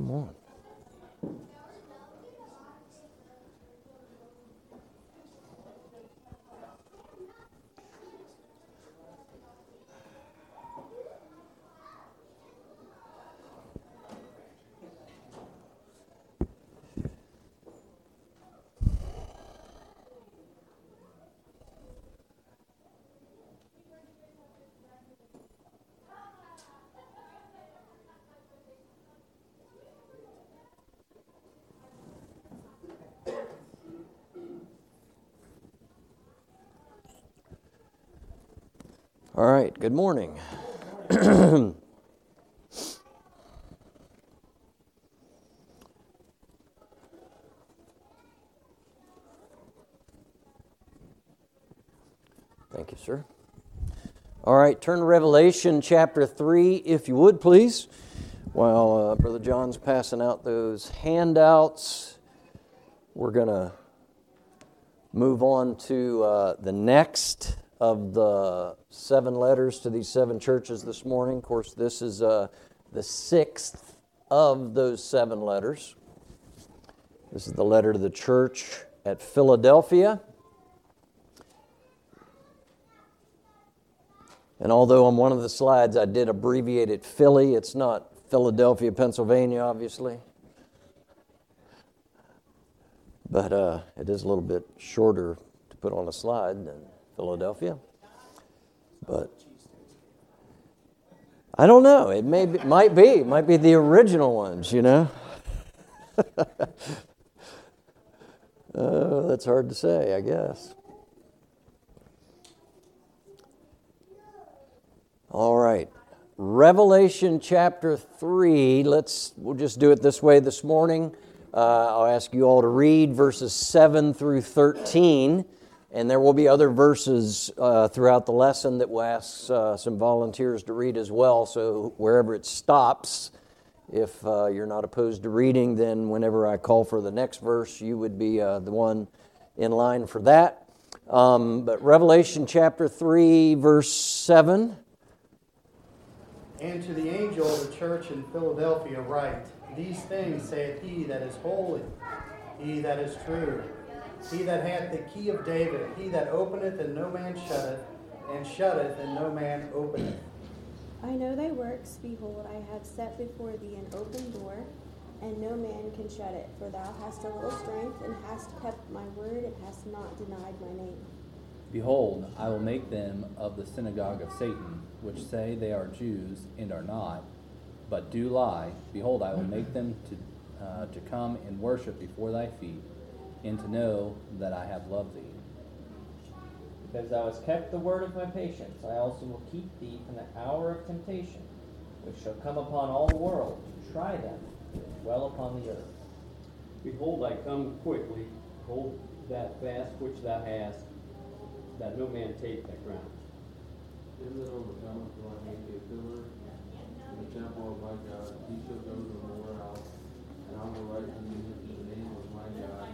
Come on. All right, good morning. Thank you, sir. All right, turn to Revelation chapter 3, if you would, please. While uh, Brother John's passing out those handouts, we're going to move on to uh, the next of the seven letters to these seven churches this morning. Of course, this is uh, the sixth of those seven letters. This is the letter to the church at Philadelphia. And although on one of the slides I did abbreviate it Philly, it's not Philadelphia, Pennsylvania, obviously. But uh, it is a little bit shorter to put on a slide than Philadelphia. But I don't know. It may be, might be, might be the original ones. You know. uh, that's hard to say, I guess. All right. Revelation chapter 3. Let's we'll just do it this way this morning. Uh, I'll ask you all to read verses 7 through 13. And there will be other verses uh, throughout the lesson that we'll ask uh, some volunteers to read as well. So wherever it stops, if uh, you're not opposed to reading, then whenever I call for the next verse, you would be uh, the one in line for that. Um, but Revelation chapter 3, verse 7. And to the angel of the church in Philadelphia write, These things saith he that is holy, he that is true he that hath the key of David, he that openeth and no man shutteth, and shutteth and no man openeth. I know thy works. Behold, I have set before thee an open door, and no man can shut it. For thou hast a little strength, and hast kept my word, and hast not denied my name. Behold, I will make them of the synagogue of Satan, which say they are Jews, and are not, but do lie. Behold, I will make them to, uh, to come and worship before thy feet and to know that I have loved thee. Because thou hast kept the word of my patience, I also will keep thee from the hour of temptation, which shall come upon all the world, to try them that dwell upon the earth. Behold, I come quickly. Hold that fast which thou hast, that no man take thy crown. Him that overcometh will I make a pillar in the temple of my God. He shall go no more out, and I will write unto him the name of my God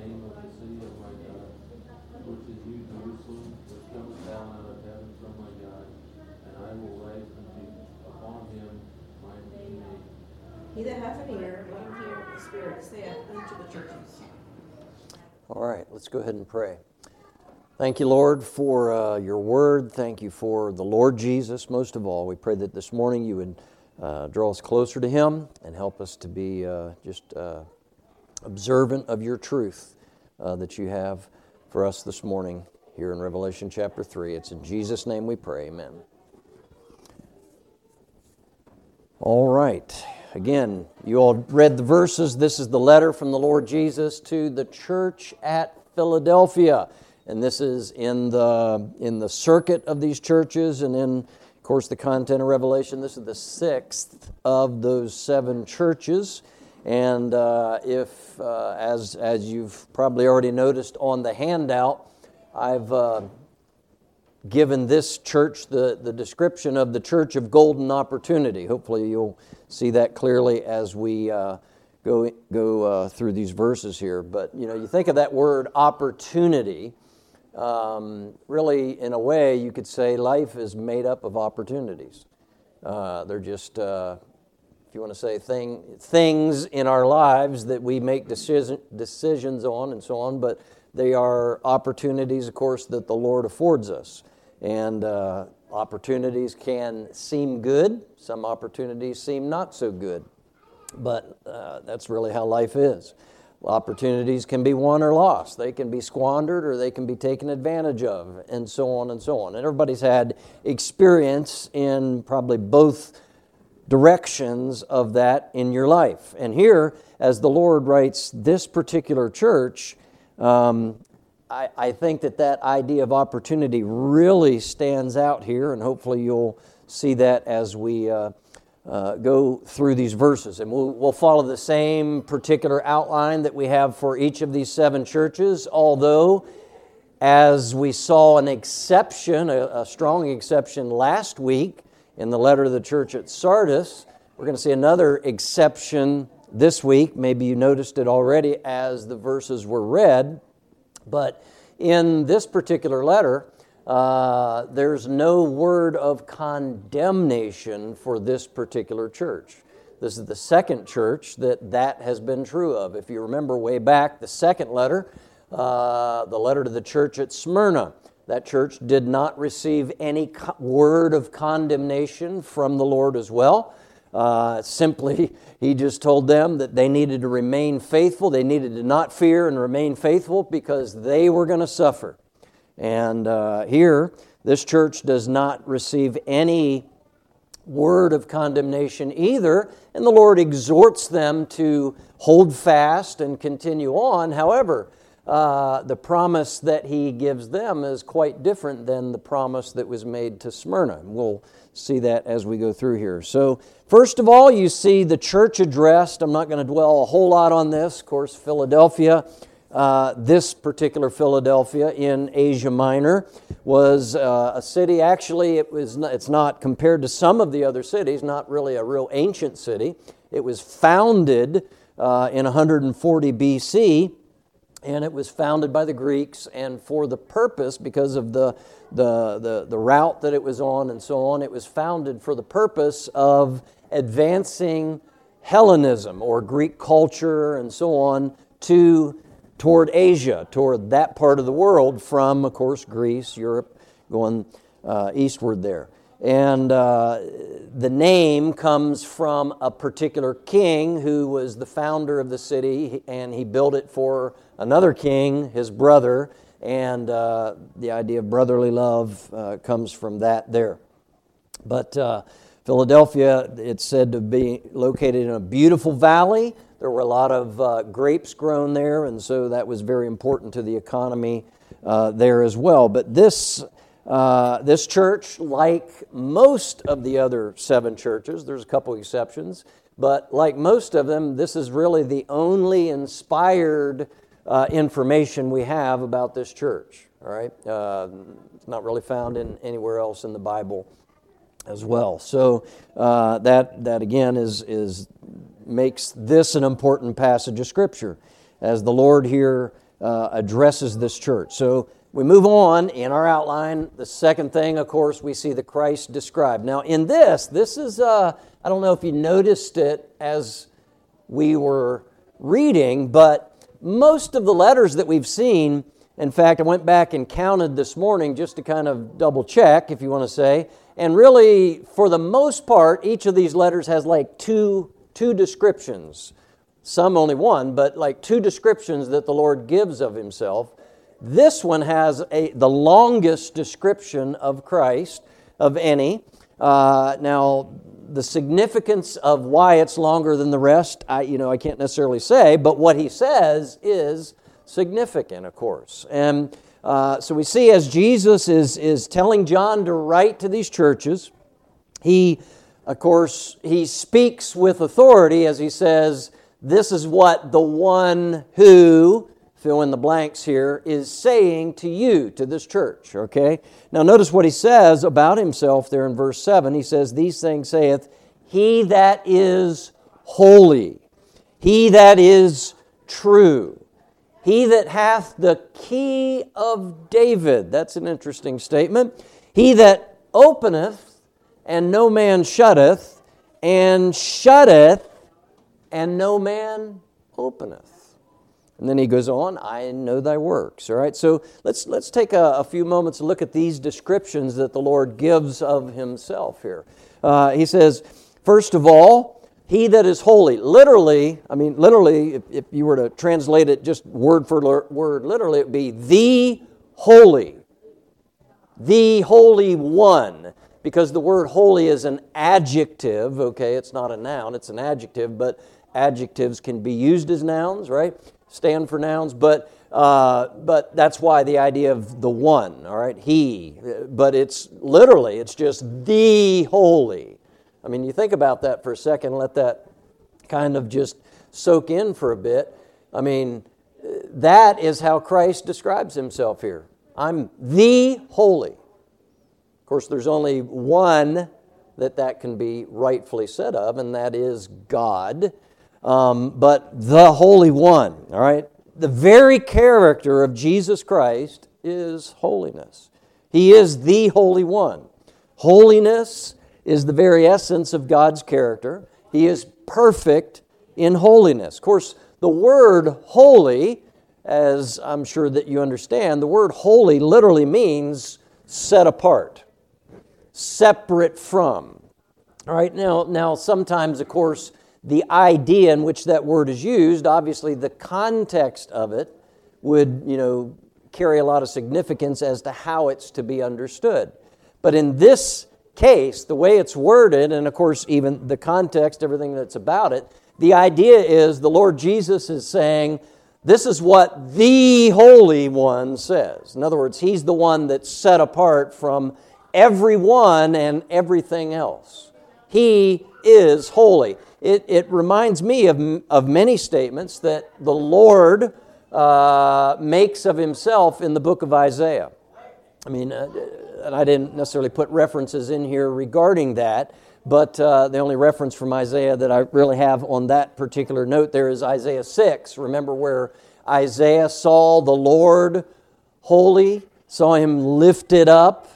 name of the city of my God, which is New Jerusalem, which cometh down out of heaven from my God, and I will write upon him my name. He that hath an ear, let him hear what the Spirit saith unto the churches. All right, let's go ahead and pray. Thank you, Lord, for uh, your word. Thank you for the Lord Jesus, most of all. We pray that this morning you would uh, draw us closer to Him and help us to be uh, just uh, observant of your truth uh, that you have for us this morning here in Revelation chapter 3. It's in Jesus' name we pray. Amen. All right. Again, you all read the verses. This is the letter from the Lord Jesus to the church at Philadelphia. And this is in the, in the circuit of these churches and in, of course, the content of Revelation. This is the sixth of those seven churches. And uh, if, uh, as, as you've probably already noticed on the handout, I've uh, given this church the, the description of the Church of Golden Opportunity. Hopefully, you'll see that clearly as we uh, go, go uh, through these verses here. But you know, you think of that word opportunity. Um, really, in a way, you could say life is made up of opportunities. Uh, they're just if you want to say thing, things in our lives that we make decision, decisions on and so on, but they are opportunities, of course, that the Lord affords us. And uh, opportunities can seem good, some opportunities seem not so good. But uh, that's really how life is. Opportunities can be won or lost. They can be squandered or they can be taken advantage of, and so on and so on. And everybody's had experience in probably both directions of that in your life. And here, as the Lord writes this particular church, um, I, I think that that idea of opportunity really stands out here, and hopefully you'll see that as we. Uh, uh, go through these verses. And we'll, we'll follow the same particular outline that we have for each of these seven churches, although, as we saw an exception, a, a strong exception last week in the letter to the church at Sardis, we're going to see another exception this week. Maybe you noticed it already as the verses were read. But in this particular letter, uh, there's no word of condemnation for this particular church. This is the second church that that has been true of. If you remember way back, the second letter, uh, the letter to the church at Smyrna, that church did not receive any co- word of condemnation from the Lord as well. Uh, simply, he just told them that they needed to remain faithful. They needed to not fear and remain faithful because they were going to suffer. And uh, here, this church does not receive any word of condemnation either, and the Lord exhorts them to hold fast and continue on. However, uh, the promise that he gives them is quite different than the promise that was made to Smyrna. And we'll see that as we go through here. So, first of all, you see the church addressed. I'm not going to dwell a whole lot on this. Of course, Philadelphia uh, this particular Philadelphia in Asia Minor was uh, a city. Actually, it was not, it's not compared to some of the other cities. Not really a real ancient city. It was founded uh, in 140 BC, and it was founded by the Greeks, and for the purpose, because of the the, the, the route that it was on and so on, it was founded for the purpose of advancing Hellenism or Greek culture and so on to toward Asia, toward that part of the world from, of course, Greece, Europe, going uh, eastward there. And uh, the name comes from a particular king who was the founder of the city, and he built it for another king, his brother. And uh, the idea of brotherly love uh, comes from that there. But uh, Philadelphia, it's said to be located in a beautiful valley there were a lot of uh, grapes grown there, and so that was very important to the economy uh, there as well. But this, uh, this church, like most of the other seven churches, there's a couple exceptions, but like most of them, this is really the only inspired uh, information we have about this church. All right, uh, it's not really found in anywhere else in the Bible as well. So uh, that that again is is makes this an important passage of Scripture as the Lord here uh, addresses this church. So we move on in our outline. The second thing, of course, we see the Christ described. Now, in this, this is, uh, I don't know if you noticed it as we were reading, but most of the letters that we've seen, in fact, I went back and counted this morning just to kind of double check, if you want to say. And really, for the most part, each of these letters has like two two descriptions, some only one, but like two descriptions that the Lord gives of himself. This one has a, the longest description of Christ of any. Uh, now, the significance of why it's longer than the rest, I, you know, I can't necessarily say, but what he says is significant, of course. And uh, so we see as Jesus is, is telling John to write to these churches, he of course, he speaks with authority as he says, This is what the one who, fill in the blanks here, is saying to you, to this church. Okay? Now, notice what he says about himself there in verse 7. He says, These things saith, He that is holy, he that is true, he that hath the key of David. That's an interesting statement. He that openeth and no man shutteth, and shutteth, and no man openeth. And then he goes on, I know thy works. All right, so let's, let's take a, a few moments to look at these descriptions that the Lord gives of himself here. Uh, he says, first of all, he that is holy. Literally, I mean, literally, if, if you were to translate it just word for word, literally, it would be the holy. The Holy One because the word holy is an adjective, okay? It's not a noun, it's an adjective, but adjectives can be used as nouns, right? Stand for nouns, but uh, but that's why the idea of the one, all right? He, but it's literally, it's just the holy. I mean, you think about that for a second, let that kind of just soak in for a bit. I mean, that is how Christ describes himself here. I'm the holy Of course, there's only one that that can be rightfully said of, and that is God. Um, but the Holy One, all right? The very character of Jesus Christ is holiness. He is the Holy One. Holiness is the very essence of God's character. He is perfect in holiness. Of course, the word holy, as I'm sure that you understand, the word holy literally means set apart separate from. All right, now, now sometimes, of course, the idea in which that word is used, obviously the context of it would, you know, carry a lot of significance as to how it's to be understood. But in this case, the way it's worded, and of course, even the context, everything that's about it, the idea is the Lord Jesus is saying, This is what the Holy One says. In other words, He's the one that's set apart from everyone and everything else. He is holy. It, it reminds me of, of many statements that the Lord uh, makes of himself in the book of Isaiah. I mean, uh, and I didn't necessarily put references in here regarding that, but uh, the only reference from Isaiah that I really have on that particular note there is Isaiah 6. Remember where Isaiah saw the Lord holy, saw him lifted up,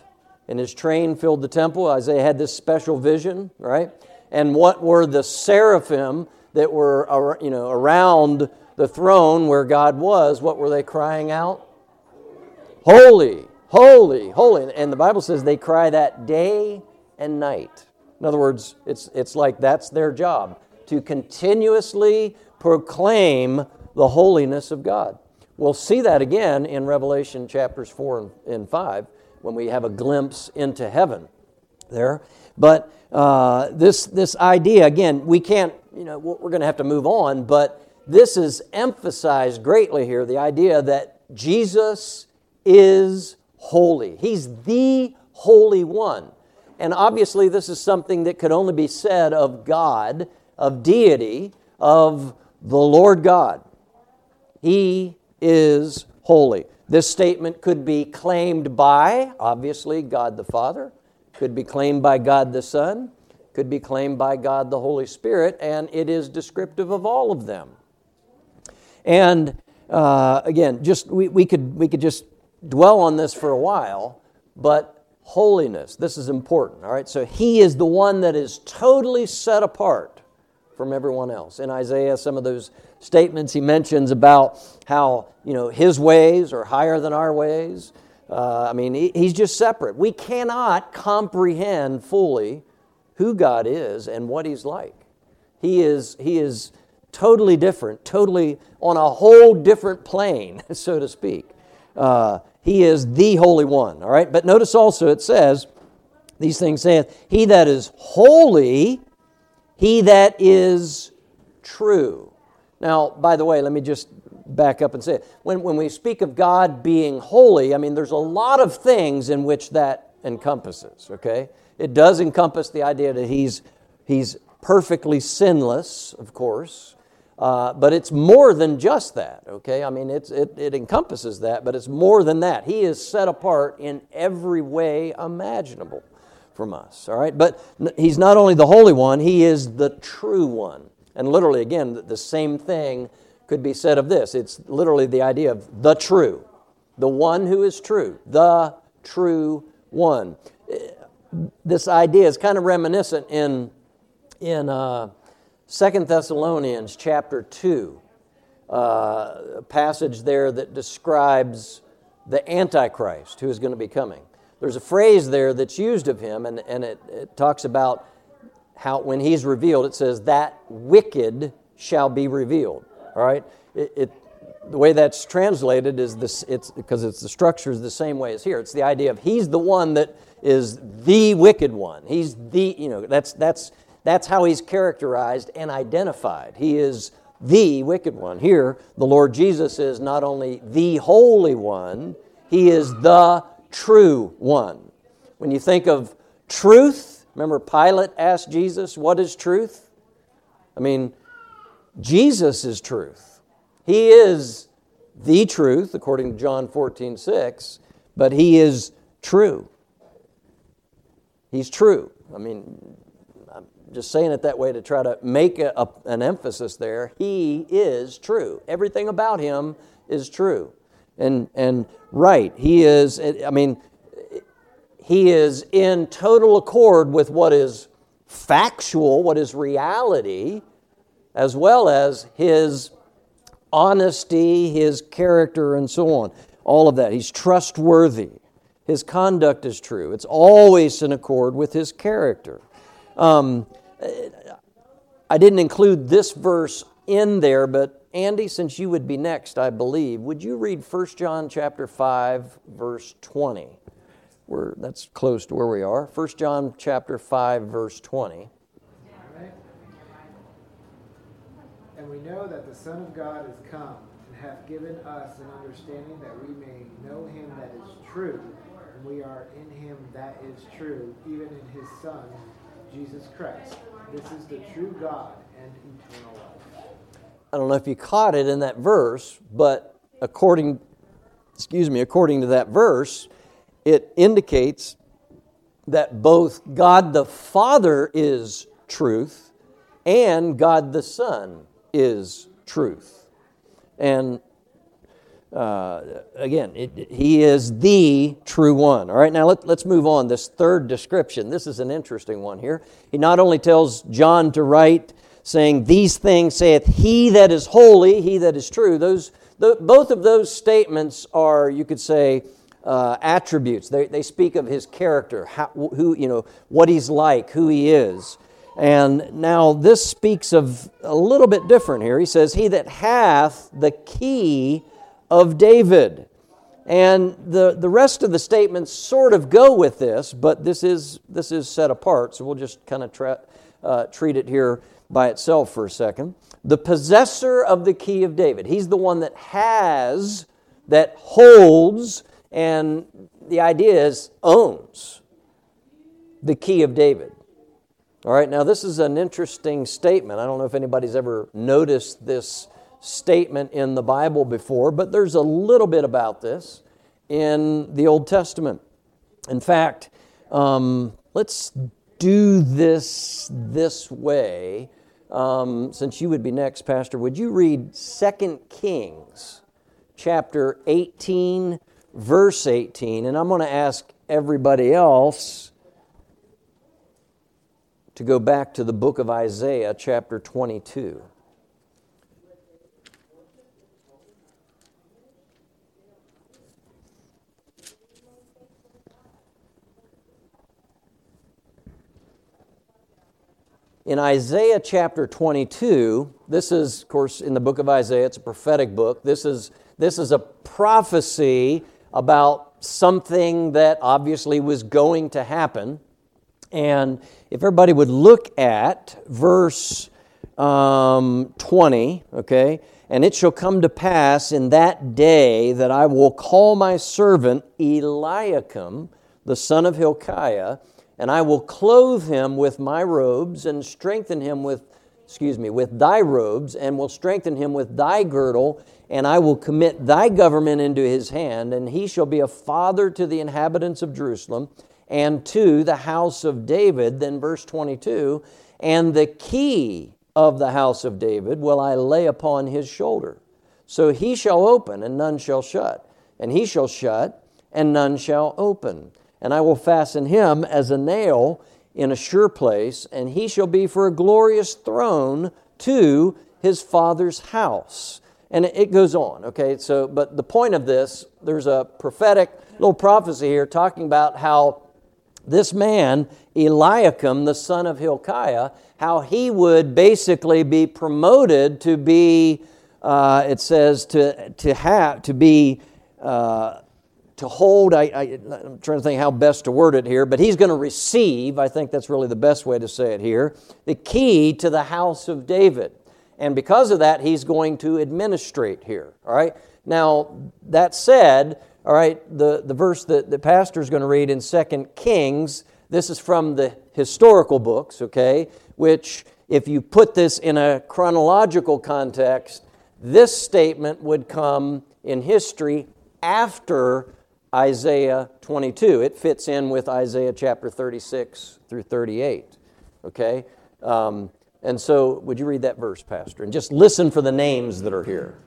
and his train filled the temple. Isaiah had this special vision, right? And what were the seraphim that were you know, around the throne where God was? What were they crying out? Holy, holy, holy. And the Bible says they cry that day and night. In other words, it's, it's like that's their job to continuously proclaim the holiness of God. We'll see that again in Revelation chapters 4 and 5 when we have a glimpse into heaven there. But uh, this, this idea, again, we can't, you know, we're going to have to move on, but this is emphasized greatly here the idea that Jesus is holy. He's the Holy One. And obviously, this is something that could only be said of God, of deity, of the Lord God. He is holy. This statement could be claimed by, obviously, God the Father, could be claimed by God the Son, could be claimed by God the Holy Spirit, and it is descriptive of all of them. And uh, again, just we, we could we could just dwell on this for a while, but holiness, this is important. All right, so He is the one that is totally set apart from everyone else. In Isaiah, some of those statements he mentions about how you know his ways are higher than our ways. Uh, I mean, he, he's just separate. We cannot comprehend fully who God is and what He's like. He is He is totally different, totally on a whole different plane, so to speak. Uh, he is the Holy One. All right, but notice also it says these things saith, He that is holy, he that is true. Now, by the way, let me just back up and say it. When, when we speak of God being holy, I mean, there's a lot of things in which that encompasses, okay? It does encompass the idea that He's, he's perfectly sinless, of course, uh, but it's more than just that, okay? I mean, it, it encompasses that, but it's more than that. He is set apart in every way imaginable from us, all right? But He's not only the Holy One, He is the true one. And literally, again, the same thing could be said of this. It's literally the idea of the true, the one who is true, the true one. This idea is kind of reminiscent in, in uh, 2 Thessalonians chapter 2, uh, a passage there that describes the Antichrist who is going to be coming. There's a phrase there that's used of him, and, and it, it talks about how when he's revealed, it says, that wicked shall be revealed. All right? It, it, the way that's translated is this, it's because it's the structure is the same way as here. It's the idea of he's the one that is the wicked one. He's the, you know, that's, that's, that's how he's characterized and identified. He is the wicked one. Here, the Lord Jesus is not only the Holy One, he is the true one. When you think of truth, remember Pilate asked Jesus, What is truth? I mean, Jesus is truth. He is the truth, according to John 14, 6, but he is true. He's true. I mean, just saying it that way to try to make a, a, an emphasis there. He is true. Everything about him is true. And, and right, he is, I mean, he is in total accord with what is factual, what is reality, as well as his honesty, his character, and so on. All of that. He's trustworthy. His conduct is true. It's always in accord with his character. Um, I didn't include this verse in there, but Andy, since you would be next, I believe, would you read 1 John chapter 5, verse 20? We're, that's close to where we are. 1 John chapter 5, verse 20. And we know that the Son of God is come and hath given us an understanding that we may know him that is true, and we are in him that is true, even in his Son, Jesus Christ. This is the true God and eternal life. I don't know if you caught it in that verse, but according excuse me, according to that verse, it indicates that both God the Father is truth and God the Son is truth. And uh, again, it, he is the true one. All right, now let, let's move on. This third description, this is an interesting one here. He not only tells John to write, saying, These things saith he that is holy, he that is true. Those, the, both of those statements are, you could say, uh, attributes. They, they speak of his character, how, who, you know, what he's like, who he is. And now this speaks of a little bit different here. He says, He that hath the key of David. And the, the rest of the statements sort of go with this, but this is, this is set apart, so we'll just kind of tra- uh, treat it here by itself for a second. The possessor of the key of David. He's the one that has, that holds, and the idea is owns the key of David. All right, now this is an interesting statement. I don't know if anybody's ever noticed this statement in the Bible before, but there's a little bit about this in the Old Testament. In fact, um, let's do this this way. Um, since you would be next, Pastor, would you read 2 Kings chapter 18, verse 18? And I'm going to ask everybody else to go back to the book of Isaiah, chapter 22. In Isaiah chapter 22, this is, of course, in the book of Isaiah, it's a prophetic book. This is, this is a prophecy about something that obviously was going to happen. And if everybody would look at verse um, 20, okay, and it shall come to pass in that day that I will call my servant Eliakim, the son of Hilkiah, and I will clothe him with my robes and strengthen him with, excuse me, with thy robes, and will strengthen him with thy girdle, and I will commit thy government into his hand, and he shall be a father to the inhabitants of Jerusalem and to the house of David. Then, verse 22 and the key of the house of David will I lay upon his shoulder. So he shall open, and none shall shut, and he shall shut, and none shall open and I will fasten him as a nail in a sure place, and he shall be for a glorious throne to his father's house. And it goes on, okay? So, but the point of this, there's a prophetic little prophecy here talking about how this man, Eliakim, the son of Hilkiah, how he would basically be promoted to be, uh, it says, to, to have, to be, uh, to hold, I, I, I'm trying to think how best to word it here, but he's going to receive, I think that's really the best way to say it here, the key to the house of David. And because of that, he's going to administrate here, all right? Now, that said, all right, the, the verse that the pastor is going to read in Second Kings, this is from the historical books, okay, which, if you put this in a chronological context, this statement would come in history after Isaiah 22. It fits in with Isaiah chapter 36 through 38, okay? Um, and so, would you read that verse, Pastor? And just listen for the names that are here.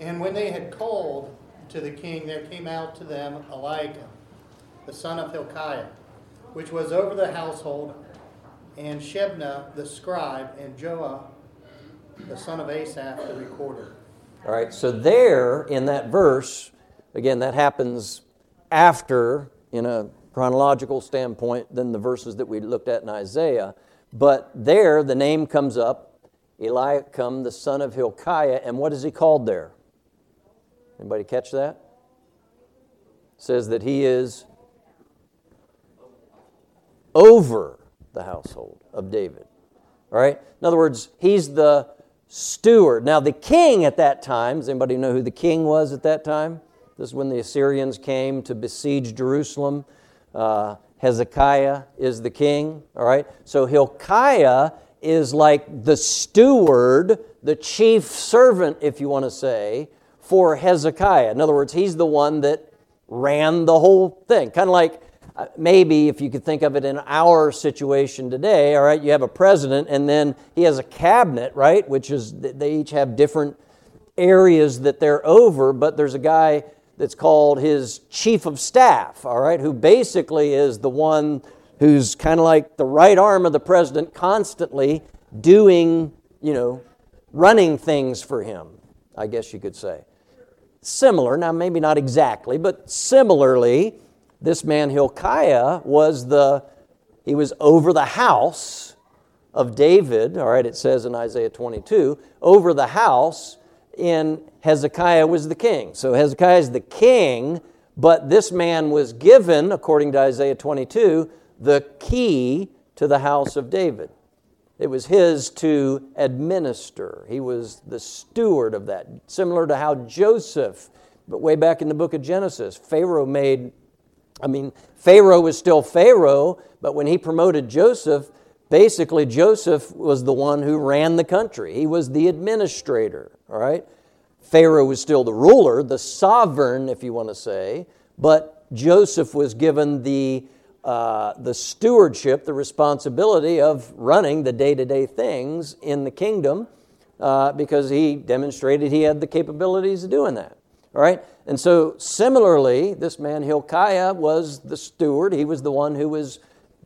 And when they had called to the king, there came out to them Eliakim, the son of Hilkiah, which was over the household, and Shebna the scribe, and Joah the son of Asaph the recorder. All right, so there in that verse, again, that happens after, in a chronological standpoint, than the verses that we looked at in Isaiah. But there, the name comes up Eliakim, the son of Hilkiah, and what is he called there? Anybody catch that? It says that he is over the household of David. All right? In other words, he's the steward. Now, the king at that time, does anybody know who the king was at that time? This is when the Assyrians came to besiege Jerusalem. Uh, Hezekiah is the king. All right? So Hilkiah is like the steward, the chief servant, if you want to say, for Hezekiah. In other words, he's the one that ran the whole thing. Kind of like uh, maybe if you could think of it in our situation today, all right, you have a president and then he has a cabinet, right, which is they each have different areas that they're over, but there's a guy that's called his chief of staff, all right, who basically is the one who's kind of like the right arm of the president constantly doing, you know, running things for him, I guess you could say. Similar, now maybe not exactly, but similarly, this man Hilkiah was the, he was over the house of David, all right, it says in Isaiah 22, over the house in Hezekiah was the king. So Hezekiah is the king, but this man was given, according to Isaiah 22, the key to the house of David. It was his to administer. He was the steward of that, similar to how Joseph, but way back in the book of Genesis, Pharaoh made, I mean, Pharaoh was still Pharaoh, but when he promoted Joseph, basically Joseph was the one who ran the country. He was the administrator, all right? Pharaoh was still the ruler, the sovereign, if you want to say, but Joseph was given the uh, the stewardship, the responsibility of running the day to day things in the kingdom uh, because he demonstrated he had the capabilities of doing that. All right? And so, similarly, this man Hilkiah was the steward. He was the one who was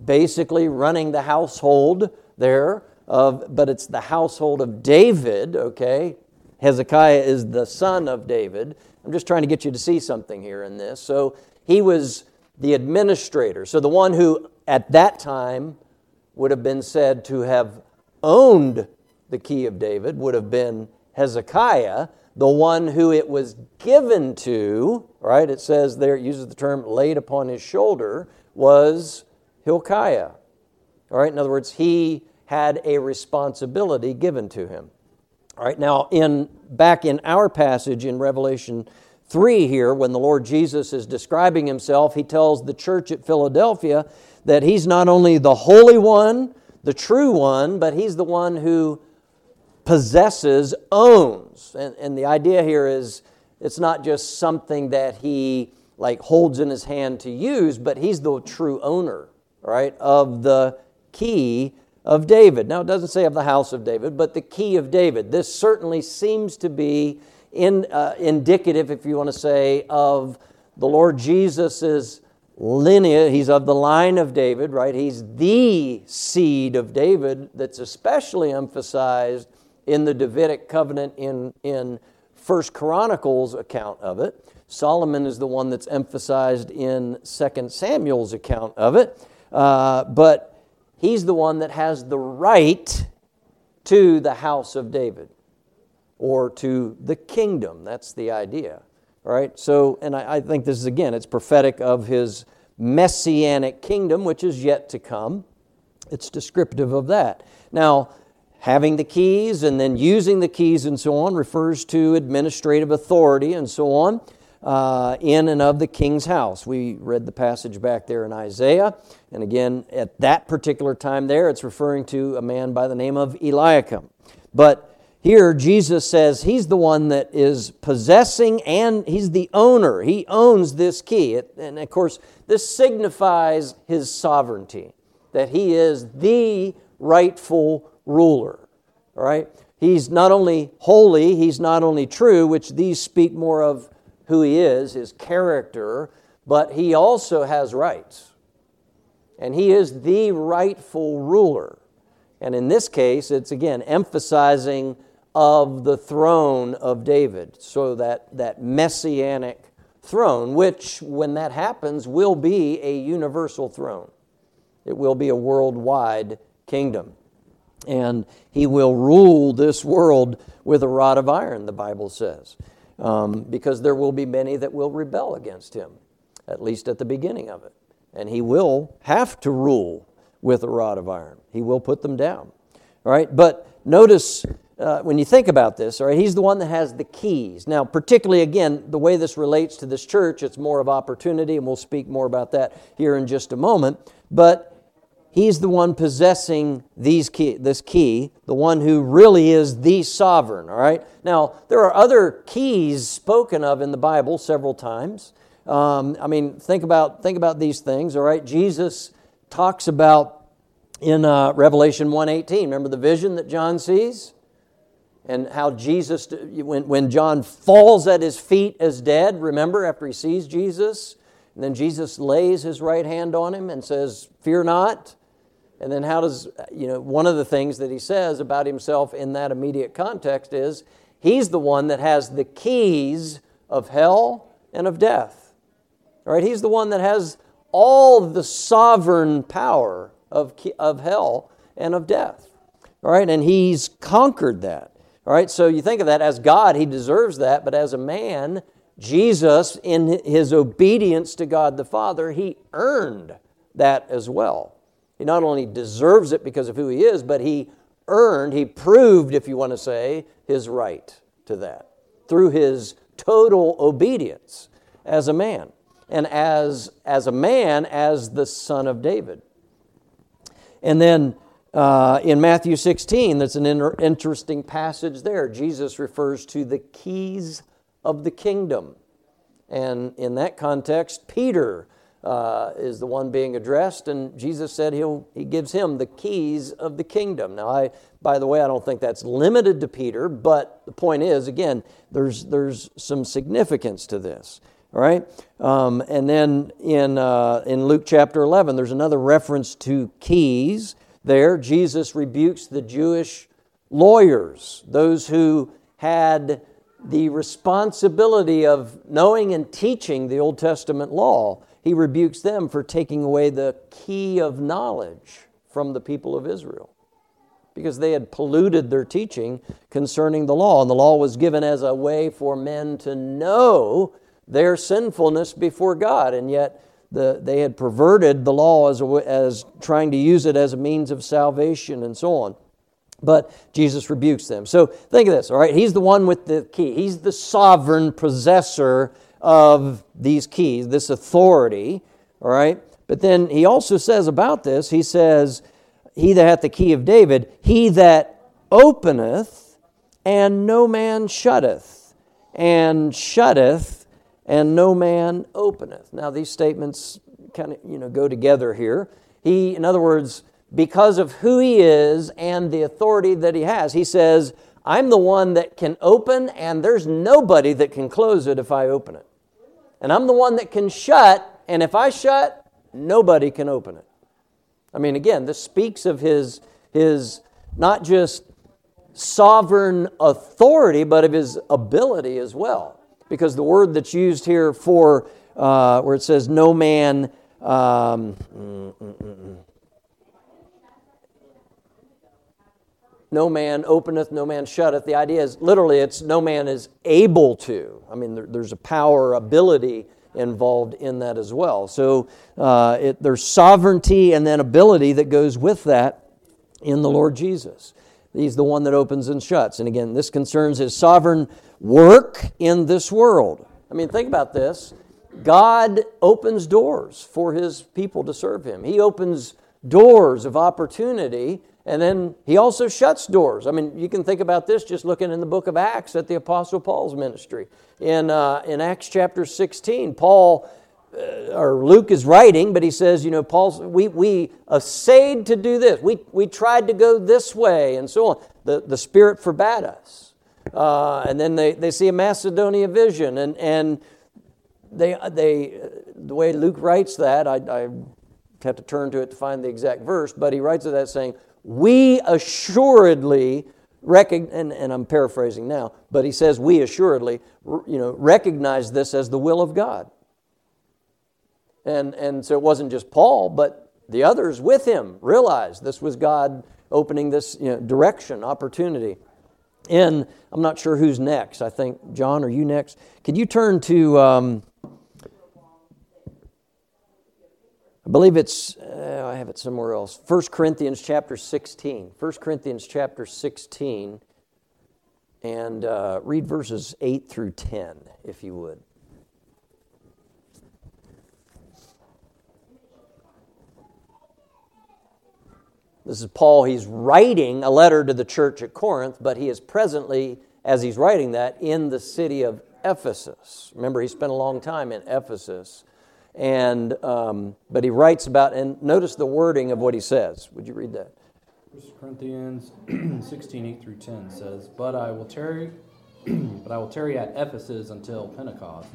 basically running the household there, of, but it's the household of David, okay? Hezekiah is the son of David. I'm just trying to get you to see something here in this. So, he was the administrator. So the one who at that time would have been said to have owned the key of David would have been Hezekiah, the one who it was given to, right? It says there, it uses the term laid upon his shoulder, was Hilkiah. All right, in other words, he had a responsibility given to him. All right, now in back in our passage in Revelation 3 here, when the Lord Jesus is describing himself, he tells the church at Philadelphia that he's not only the Holy One, the true one, but he's the one who possesses, owns. And, and the idea here is it's not just something that he like holds in his hand to use, but he's the true owner, right, of the key of David. Now, it doesn't say of the house of David, but the key of David. This certainly seems to be in, uh, indicative, if you want to say, of the Lord Jesus' lineage, he's of the line of David, right? He's the seed of David that's especially emphasized in the Davidic covenant in, in First Chronicles account of it. Solomon is the one that's emphasized in Second Samuel's account of it. Uh, but he's the one that has the right to the house of David or to the kingdom. That's the idea. right? So, and I, I think this is again, it's prophetic of his messianic kingdom, which is yet to come. It's descriptive of that. Now, having the keys and then using the keys and so on refers to administrative authority and so on uh, in and of the king's house. We read the passage back there in Isaiah. And again, at that particular time there, it's referring to a man by the name of Eliakim. But here, Jesus says he's the one that is possessing and he's the owner. He owns this key. And of course, this signifies his sovereignty, that he is the rightful ruler. All right? He's not only holy, he's not only true, which these speak more of who he is, his character, but he also has rights. And he is the rightful ruler. And in this case, it's again emphasizing of the throne of David. So that, that messianic throne, which, when that happens, will be a universal throne. It will be a worldwide kingdom. And he will rule this world with a rod of iron, the Bible says, um, because there will be many that will rebel against him, at least at the beginning of it. And he will have to rule with a rod of iron, he will put them down. All right, but notice uh, when you think about this, all right, he's the one that has the keys. Now, particularly again, the way this relates to this church, it's more of opportunity, and we'll speak more about that here in just a moment. But he's the one possessing these key, this key, the one who really is the sovereign, all right? Now, there are other keys spoken of in the Bible several times. Um, I mean, think about, think about these things, all right? Jesus talks about in uh, Revelation 1.18, remember the vision that John sees? and how Jesus, when, when John falls at his feet as dead, remember, after he sees Jesus, and then Jesus lays his right hand on him and says, Fear not. And then, how does, you know, one of the things that he says about himself in that immediate context is he's the one that has the keys of hell and of death. All right, he's the one that has all the sovereign power of, of hell and of death. All right, and he's conquered that. All right, so you think of that as God, he deserves that, but as a man, Jesus, in his obedience to God the Father, he earned that as well. He not only deserves it because of who he is, but he earned, he proved, if you want to say, his right to that through his total obedience as a man and as, as a man as the son of David. And then uh, in Matthew 16, that's an inter- interesting passage there. Jesus refers to the keys of the kingdom. And in that context, Peter uh, is the one being addressed, and Jesus said he'll, he gives him the keys of the kingdom. Now, I, by the way, I don't think that's limited to Peter, but the point is, again, there's, there's some significance to this. All right? Um, and then in, uh, in Luke chapter 11, there's another reference to keys there, Jesus rebukes the Jewish lawyers, those who had the responsibility of knowing and teaching the Old Testament law. He rebukes them for taking away the key of knowledge from the people of Israel because they had polluted their teaching concerning the law. And the law was given as a way for men to know their sinfulness before God. And yet, the, they had perverted the law as, a, as trying to use it as a means of salvation and so on. But Jesus rebukes them. So think of this, all right? He's the one with the key, he's the sovereign possessor of these keys, this authority, all right? But then he also says about this, he says, He that hath the key of David, he that openeth, and no man shutteth, and shutteth, and no man openeth. Now, these statements kind of you know, go together here. He, in other words, because of who he is and the authority that he has, he says, I'm the one that can open, and there's nobody that can close it if I open it. And I'm the one that can shut, and if I shut, nobody can open it. I mean, again, this speaks of his, his not just sovereign authority, but of his ability as well. Because the word that's used here for uh, where it says, no man. Um, mm, mm, mm, no man openeth, no man shutteth. The idea is literally, it's no man is able to. I mean, there, there's a power, ability involved in that as well. So uh, it, there's sovereignty and then ability that goes with that in the Lord Jesus. He's the one that opens and shuts. And again, this concerns his sovereign work in this world. I mean, think about this. God opens doors for his people to serve him. He opens doors of opportunity and then he also shuts doors. I mean, you can think about this just looking in the book of Acts at the Apostle Paul's ministry. In, uh, in Acts chapter 16, Paul, uh, or Luke is writing, but he says, you know, Paul's, we, we essayed to do this. We, we tried to go this way and so on. The, the Spirit forbade us. Uh, and then they, they see a Macedonia vision, and, and they, they, the way Luke writes that, I, I have to turn to it to find the exact verse, but he writes of that saying, we assuredly recognize, and, and, I'm paraphrasing now, but he says we assuredly, you know, recognize this as the will of God. And, and so it wasn't just Paul, but the others with him realized this was God opening this you know, direction, opportunity. And I'm not sure who's next. I think, John, are you next? Can you turn to um, I believe it's, uh, I have it somewhere else. 1 Corinthians chapter 16. 1 Corinthians chapter 16. And uh, read verses 8 through 10, if you would. This is Paul. He's writing a letter to the church at Corinth, but he is presently, as he's writing that, in the city of Ephesus. Remember, he spent a long time in Ephesus. And, um, but he writes about, and notice the wording of what he says. Would you read that? 1 Corinthians 16, 8 through 10 says, But I will tarry, but I will tarry at Ephesus until Pentecost,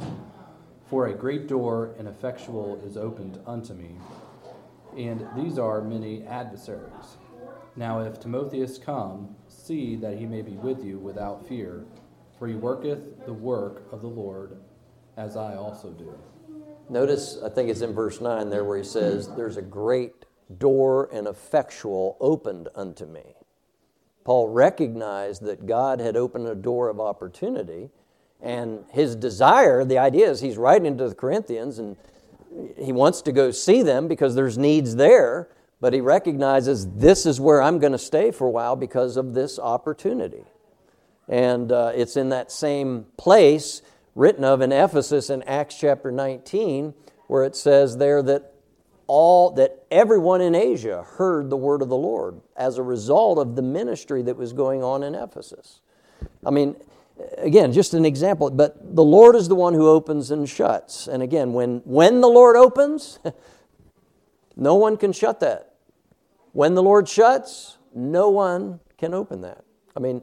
for a great door and effectual is opened unto me, and these are many adversaries. Now if Timotheus come, see that he may be with you without fear, for he worketh the work of the Lord, as I also do. Notice, I think it's in verse 9 there where he says, There's a great door and effectual opened unto me. Paul recognized that God had opened a door of opportunity, and his desire, the idea is he's writing to the Corinthians, and he wants to go see them because there's needs there, but he recognizes this is where I'm going to stay for a while because of this opportunity. And uh, it's in that same place written of in Ephesus in Acts chapter 19, where it says there that all that everyone in Asia heard the word of the Lord as a result of the ministry that was going on in Ephesus. I mean, again, just an example, but the Lord is the one who opens and shuts. And again, when, when the Lord opens, no one can shut that. When the Lord shuts, no one can open that. I mean,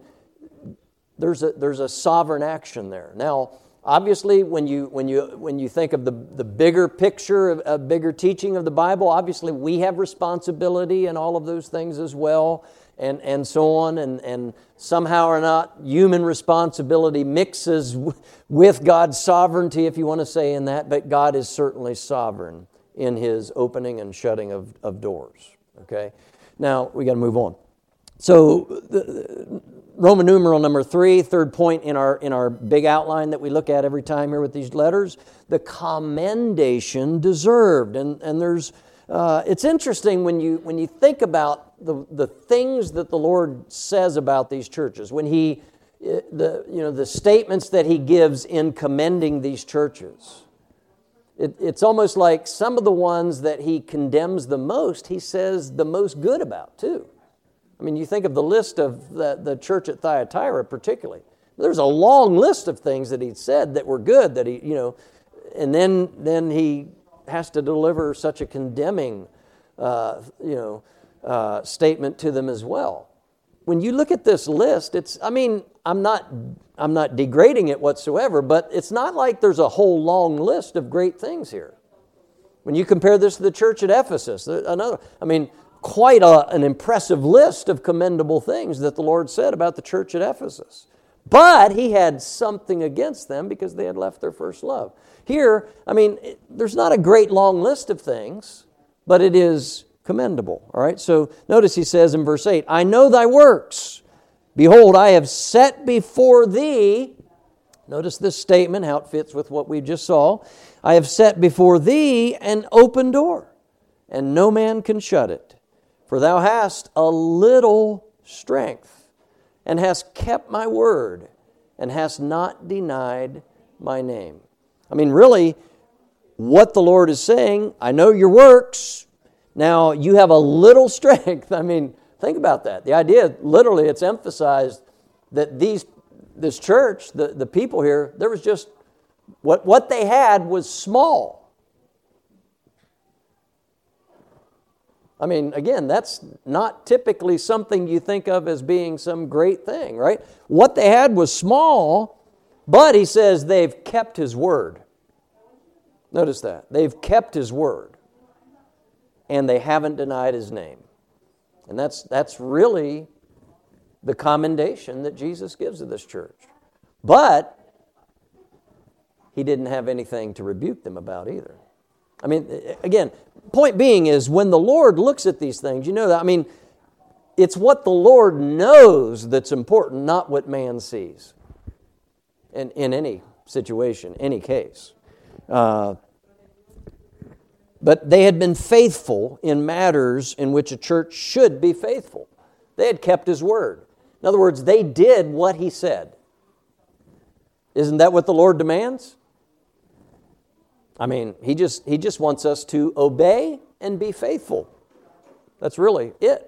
there's a, there's a sovereign action there. Now, Obviously, when you, when you, when you think of the, the bigger picture, a bigger teaching of the Bible, obviously we have responsibility and all of those things as well, and, and so on. And, and somehow or not, human responsibility mixes with God's sovereignty, if you want to say in that, but God is certainly sovereign in his opening and shutting of, of doors. Okay? Now, we got to move on. So, the, Roman numeral number three, third point in our, in our big outline that we look at every time here with these letters, the commendation deserved. And, and there's, uh, it's interesting when you, when you think about the, the things that the Lord says about these churches, when he, uh, the, you know, the statements that he gives in commending these churches. It, it's almost like some of the ones that he condemns the most, he says the most good about, too. I mean, you think of the list of the, the church at Thyatira, particularly. There's a long list of things that he said that were good, that he, you know, and then, then he has to deliver such a condemning, uh, you know, uh, statement to them as well. When you look at this list, it's, I mean, I'm not, I'm not degrading it whatsoever, but it's not like there's a whole long list of great things here. When you compare this to the church at Ephesus, another, I mean, quite a, an impressive list of commendable things that the Lord said about the church at Ephesus. But he had something against them because they had left their first love. Here, I mean, there's not a great long list of things, but it is commendable. All right, so notice he says in verse 8, I know thy works. Behold, I have set before thee, notice this statement, how it fits with what we just saw. I have set before thee an open door, and no man can shut it. For thou hast a little strength, and hast kept my word, and hast not denied my name. I mean, really, what the Lord is saying, I know your works. Now, you have a little strength. I mean, think about that. The idea, literally, it's emphasized that these, this church, the, the people here, there was just, what, what they had was small. I mean, again, that's not typically something you think of as being some great thing, right? What they had was small, but he says they've kept his word. Notice that. They've kept his word, and they haven't denied his name. And that's, that's really the commendation that Jesus gives to this church. But he didn't have anything to rebuke them about either. I mean, again, point being is when the Lord looks at these things, you know that, I mean, it's what the Lord knows that's important, not what man sees in, in any situation, any case. Uh, but they had been faithful in matters in which a church should be faithful. They had kept his word. In other words, they did what he said. Isn't that what the Lord demands? I mean, he just, he just wants us to obey and be faithful. That's really it.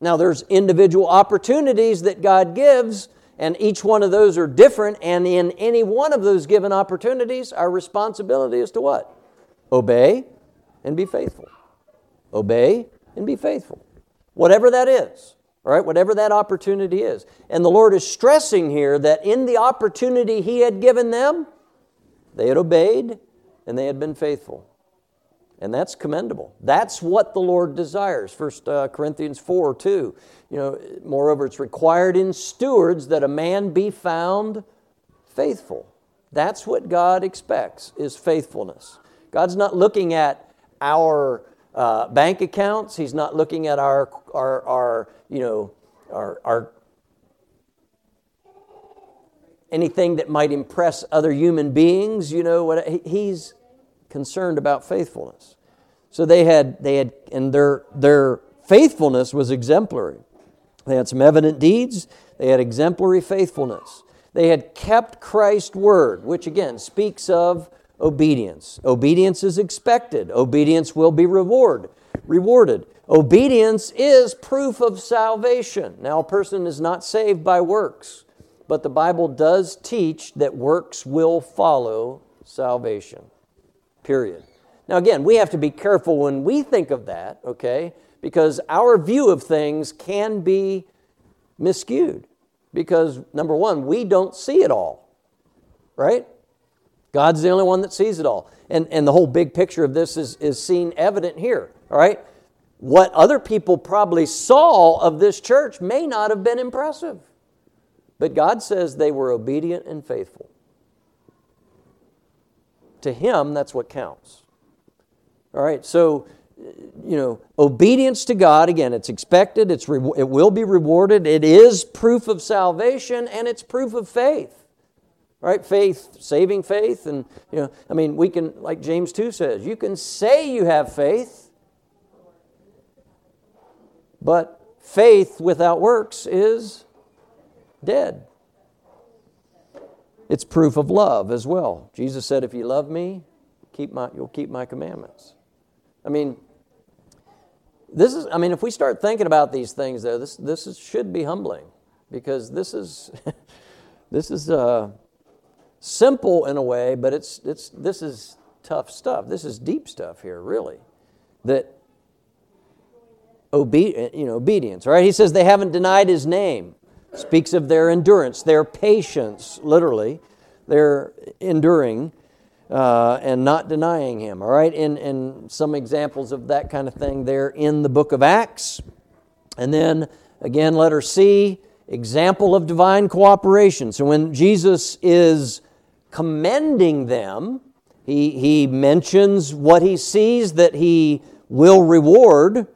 Now, there's individual opportunities that God gives, and each one of those are different. And in any one of those given opportunities, our responsibility is to what? Obey and be faithful. Obey and be faithful. Whatever that is, all right, whatever that opportunity is. And the Lord is stressing here that in the opportunity He had given them, they had obeyed and they had been faithful. And that's commendable. That's what the Lord desires. First uh, Corinthians 4 2. You know, moreover, it's required in stewards that a man be found faithful. That's what God expects is faithfulness. God's not looking at our uh, bank accounts. He's not looking at our, our, our you know, our, our anything that might impress other human beings. You know, what he's concerned about faithfulness. So they had, they had, and their, their faithfulness was exemplary. They had some evident deeds, they had exemplary faithfulness. They had kept Christ's word, which again speaks of obedience. Obedience is expected, obedience will be reward, rewarded. Obedience is proof of salvation. Now, a person is not saved by works, but the Bible does teach that works will follow salvation. Period. Now, again, we have to be careful when we think of that, okay? Because our view of things can be miscued. Because, number one, we don't see it all, right? God's the only one that sees it all. And, and the whole big picture of this is, is seen evident here, all right? What other people probably saw of this church may not have been impressive. But God says they were obedient and faithful. To Him, that's what counts. All right, so, you know, obedience to God, again, it's expected, it's re- it will be rewarded, it is proof of salvation, and it's proof of faith. Right? Faith, saving faith, and, you know, I mean, we can, like James 2 says, you can say you have faith, but faith without works is dead. It's proof of love as well. Jesus said, If you love me, keep my, you'll keep my commandments. I mean, this is, I mean, if we start thinking about these things, though, this, this is, should be humbling because this is, this is uh, simple in a way, but it's, it's, this is tough stuff. This is deep stuff here, really. That obe- you know, obedience, right? He says they haven't denied his name speaks of their endurance, their patience, literally, their enduring. Uh, and not denying him. All right, and, and some examples of that kind of thing there in the book of Acts. And then again, letter C, example of divine cooperation. So when Jesus is commending them, he, he mentions what he sees that he will reward,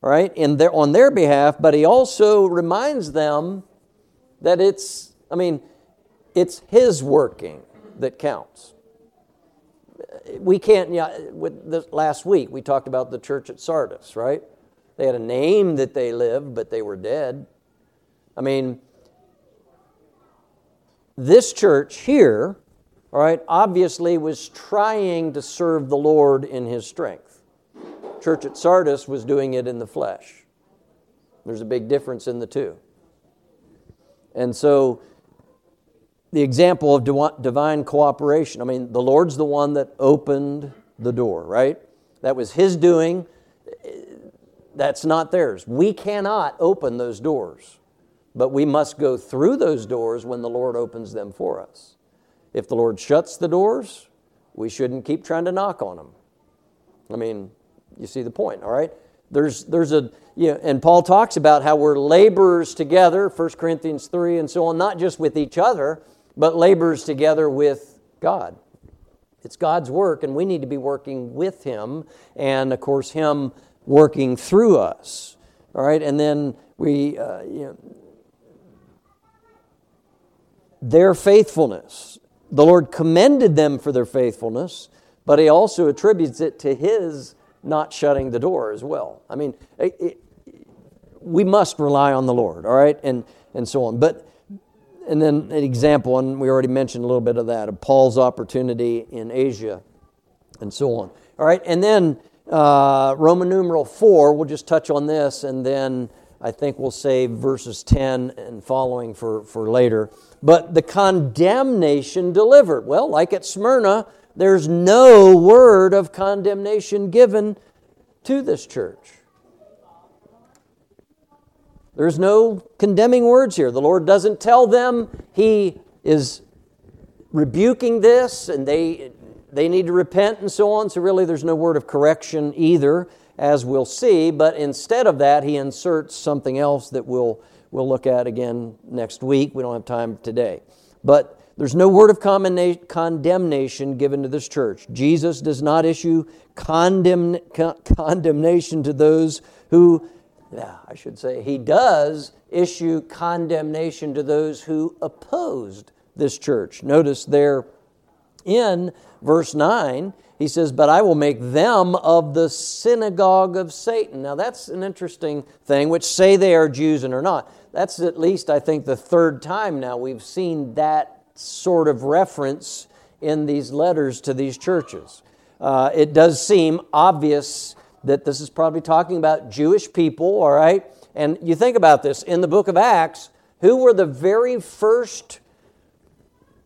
right, in their, on their behalf, but he also reminds them that it's, I mean, it's his working that counts. We can't, yeah, with this, last week we talked about the church at Sardis, right? They had a name that they lived, but they were dead. I mean, this church here, all right, obviously was trying to serve the Lord in his strength. Church at Sardis was doing it in the flesh. There's a big difference in the two. And so, the example of divine cooperation I mean, the Lord's the one that opened the door, right? That was his doing. That's not theirs. We cannot open those doors, but we must go through those doors when the Lord opens them for us. If the Lord shuts the doors, we shouldn't keep trying to knock on them. I mean, you see the point, all right? There's, there's a, you know, and Paul talks about how we're laborers together, 1 Corinthians 3 and so on, not just with each other, but laborers together with God. It's God's work, and we need to be working with Him, and of course, Him working through us. All right, and then we, uh, you know, their faithfulness. The Lord commended them for their faithfulness, but He also attributes it to His not shutting the door as well. I mean, it, it, we must rely on the Lord, all right, and, and so on. But, and then an example, and we already mentioned a little bit of that, of Paul's opportunity in Asia and so on. All right, and then uh, Roman numeral 4, we'll just touch on this, and then I think we'll save verses 10 and following for, for later. But the condemnation delivered. Well, like at Smyrna, there's no word of condemnation given to this church. There's no condemning words here. The Lord doesn't tell them He is rebuking this and they they need to repent and so on. So, really, there's no word of correction either, as we'll see. But instead of that, he inserts something else that we'll, we'll look at again next week. We don't have time today. But there's no word of condemnation given to this church. Jesus does not issue condemn, condemnation to those who, yeah, I should say, he does issue condemnation to those who opposed this church. Notice there in verse 9, he says, But I will make them of the synagogue of Satan. Now, that's an interesting thing, which say they are Jews and are not. That's at least, I think, the third time now we've seen that sort of reference in these letters to these churches. Uh, it does seem obvious that this is probably talking about Jewish people, all right? And you think about this in the book of Acts, who were the very first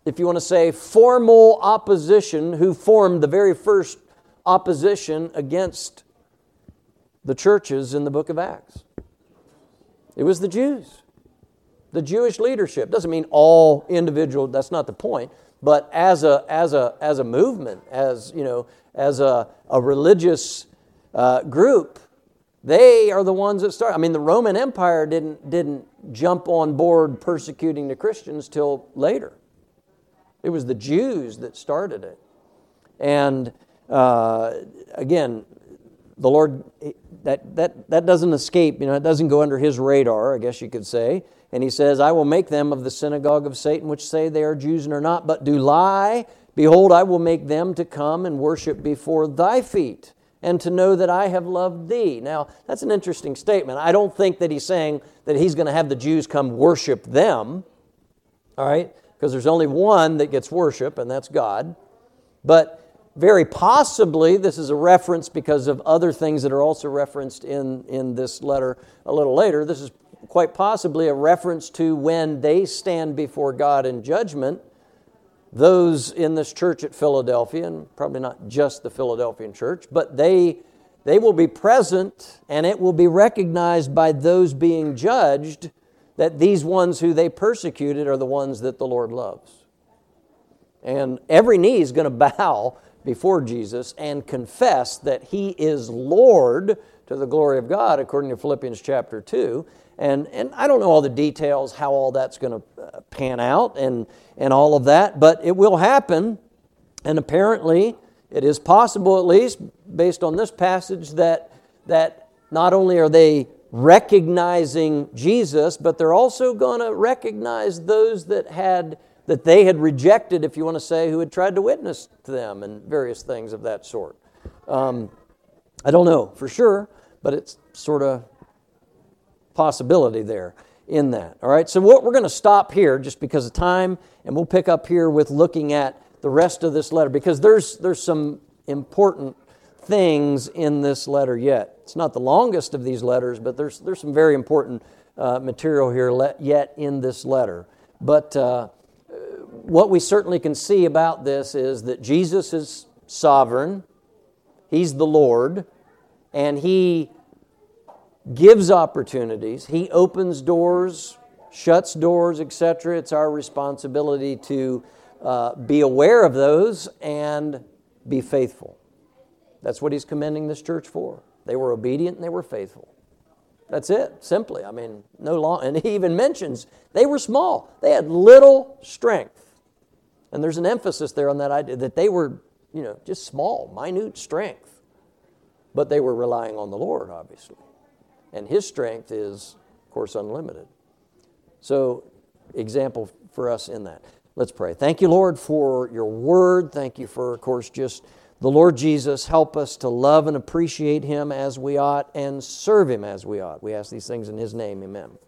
if you want to say, formal opposition who formed the very first opposition against the churches in the book of Acts. It was the Jews, the Jewish leadership. Doesn't mean all individual, that's not the point, but as a, as a, as a movement, as, you know, as a, a religious uh, group, they are the ones that start. I mean, the Roman Empire didn't, didn't jump on board persecuting the Christians till later. It was the Jews that started it. And uh, again, the Lord, that, that, that doesn't escape, you know, it doesn't go under his radar, I guess you could say. And he says, I will make them of the synagogue of Satan, which say they are Jews and are not, but do lie. Behold, I will make them to come and worship before thy feet, and to know that I have loved thee. Now, that's an interesting statement. I don't think that he's saying that he's going to have the Jews come worship them, all right? because there's only one that gets worship, and that's God. But very possibly, this is a reference because of other things that are also referenced in, in this letter a little later. This is quite possibly a reference to when they stand before God in judgment. Those in this church at Philadelphia, and probably not just the Philadelphian church, but they, they will be present and it will be recognized by those being judged that these ones who they persecuted are the ones that the Lord loves. And every knee is going to bow before Jesus and confess that he is Lord to the glory of God, according to Philippians chapter 2. And, and I don't know all the details, how all that's going to uh, pan out and, and all of that, but it will happen. And apparently, it is possible, at least based on this passage, that, that not only are they recognizing Jesus, but they're also going to recognize those that had that they had rejected, if you want to say, who had tried to witness to them and various things of that sort. Um, I don't know for sure, but it's sort of possibility there in that. All right, so what we're going to stop here just because of time, and we'll pick up here with looking at the rest of this letter because there's there's some important things in this letter yet. It's not the longest of these letters, but there's there's some very important uh, material here yet in this letter. But uh, what we certainly can see about this is that Jesus is sovereign. He's the Lord, and He gives opportunities, He opens doors, shuts doors, etc. It's our responsibility to uh, be aware of those and be faithful. That's what He's commending this church for. They were obedient and they were faithful. That's it, simply. I mean, no long. And he even mentions they were small. They had little strength. And there's an emphasis there on that idea that they were, you know, just small, minute strength. But they were relying on the Lord, obviously. And his strength is, of course, unlimited. So, example for us in that. Let's pray. Thank you, Lord, for your word. Thank you for, of course, just the Lord Jesus. Help us to love and appreciate him as we ought and serve him as we ought. We ask these things in his name. Amen.